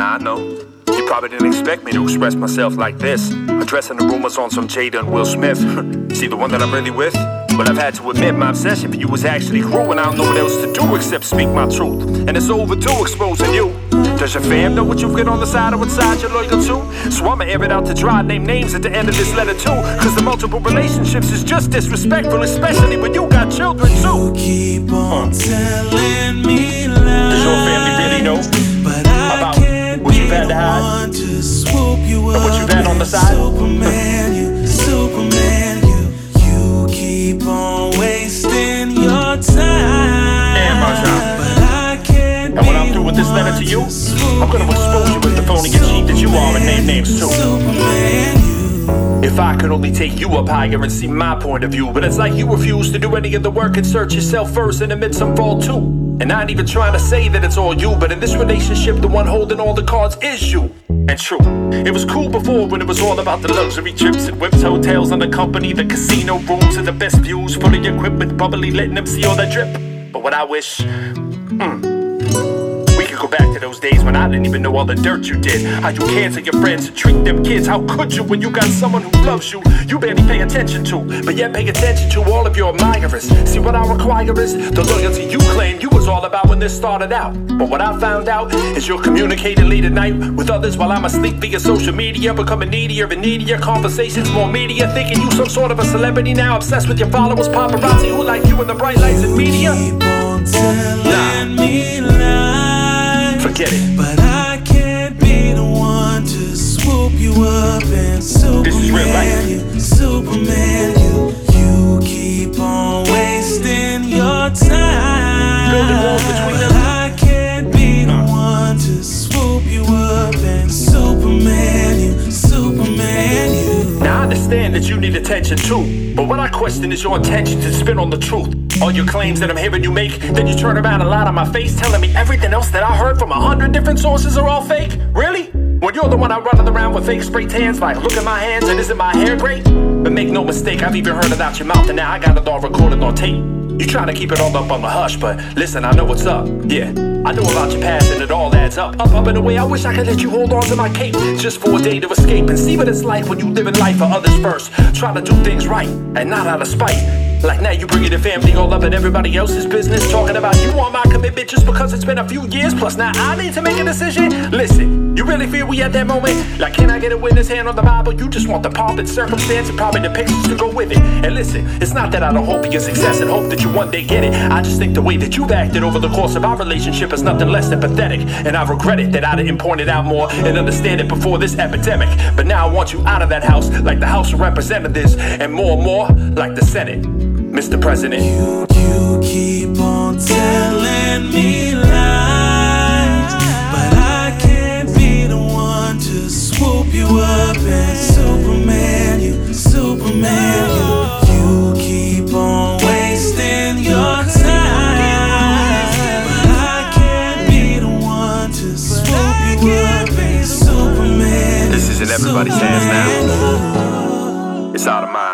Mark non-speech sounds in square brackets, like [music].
Nah, I know. You probably didn't expect me to express myself like this. Addressing the rumors on some Jada and Will Smith. [laughs] See the one that I'm really with? But I've had to admit my obsession for you was actually cruel, and I don't know what else to do except speak my truth. And it's overdue exposing you. Does your fam know what you've got on the side or what side you're loyal to? So I'ma air it out to dry, name names at the end of this letter too. Cause the multiple relationships is just disrespectful, especially when you got children too. You keep on telling what you've had on and side? Superman, you, Superman, you. You keep on wasting your time. And my time. And when I'm through with this letter to you, I'm gonna expose you as the phony and cheat that you are and name names too. Superman. If I could only take you up higher and see my point of view, but it's like you refuse to do any of the work and search yourself first and admit some fault too. And I ain't even trying to say that it's all you, but in this relationship, the one holding all the cards is you. And true, it was cool before when it was all about the luxury trips and whips, hotels, and the company, the casino rooms, and the best views, fully equipped with bubbly, letting them see all that drip. But what I wish, could go back to those days when I didn't even know all the dirt you did. How you cancel your friends and treat them kids. How could you when you got someone who loves you? You barely pay attention to, but yet pay attention to all of your admirers. See what I require is the loyalty you claim you was all about when this started out. But what I found out is you're communicating late at night with others while I'm asleep via social media, becoming needier and needier. Conversations more media, thinking you some sort of a celebrity now, obsessed with your followers, paparazzi who like you in the bright lights and media. Keep on telling me Forget it. That you need attention too, but what I question is your intention to spin on the truth. All your claims that I'm hearing you make, then you turn around and lie on my face, telling me everything else that I heard from a hundred different sources are all fake. Really? When you're the one out running around with fake spray tans, like look at my hands and isn't my hair great? But make no mistake, I've even heard it out your mouth, and now I got it all recorded on tape. You trying to keep it all up on the hush, but listen, I know what's up. Yeah, I know about your past and it all adds up. Up, up in a way, I wish I could let you hold on to my cape just for a day to escape and see what it's like when you live in life for others first. Try to do things right and not out of spite. Like now you bringing your family all up in everybody else's business, talking about you want my commitment just because it's been a few years. Plus now I need to make a decision. Listen, you really feel we at that moment? Like can I get a witness hand on the Bible? You just want the pomp and circumstance and probably the pictures to go with it. And listen, it's not that I don't hope you get success and hope that you one day get it. I just think the way that you've acted over the course of our relationship is nothing less than pathetic. And I regret it that I didn't point it out more and understand it before this epidemic. But now I want you out of that house like the House of Representatives and more and more like the Senate. Mr. President. You, you keep on telling me lies, but I can't be the one to swoop you up and Superman you, Superman you. You keep on wasting your time, but I can't be the one to swoop you up and Superman. This is in everybody's hands now. It's out of my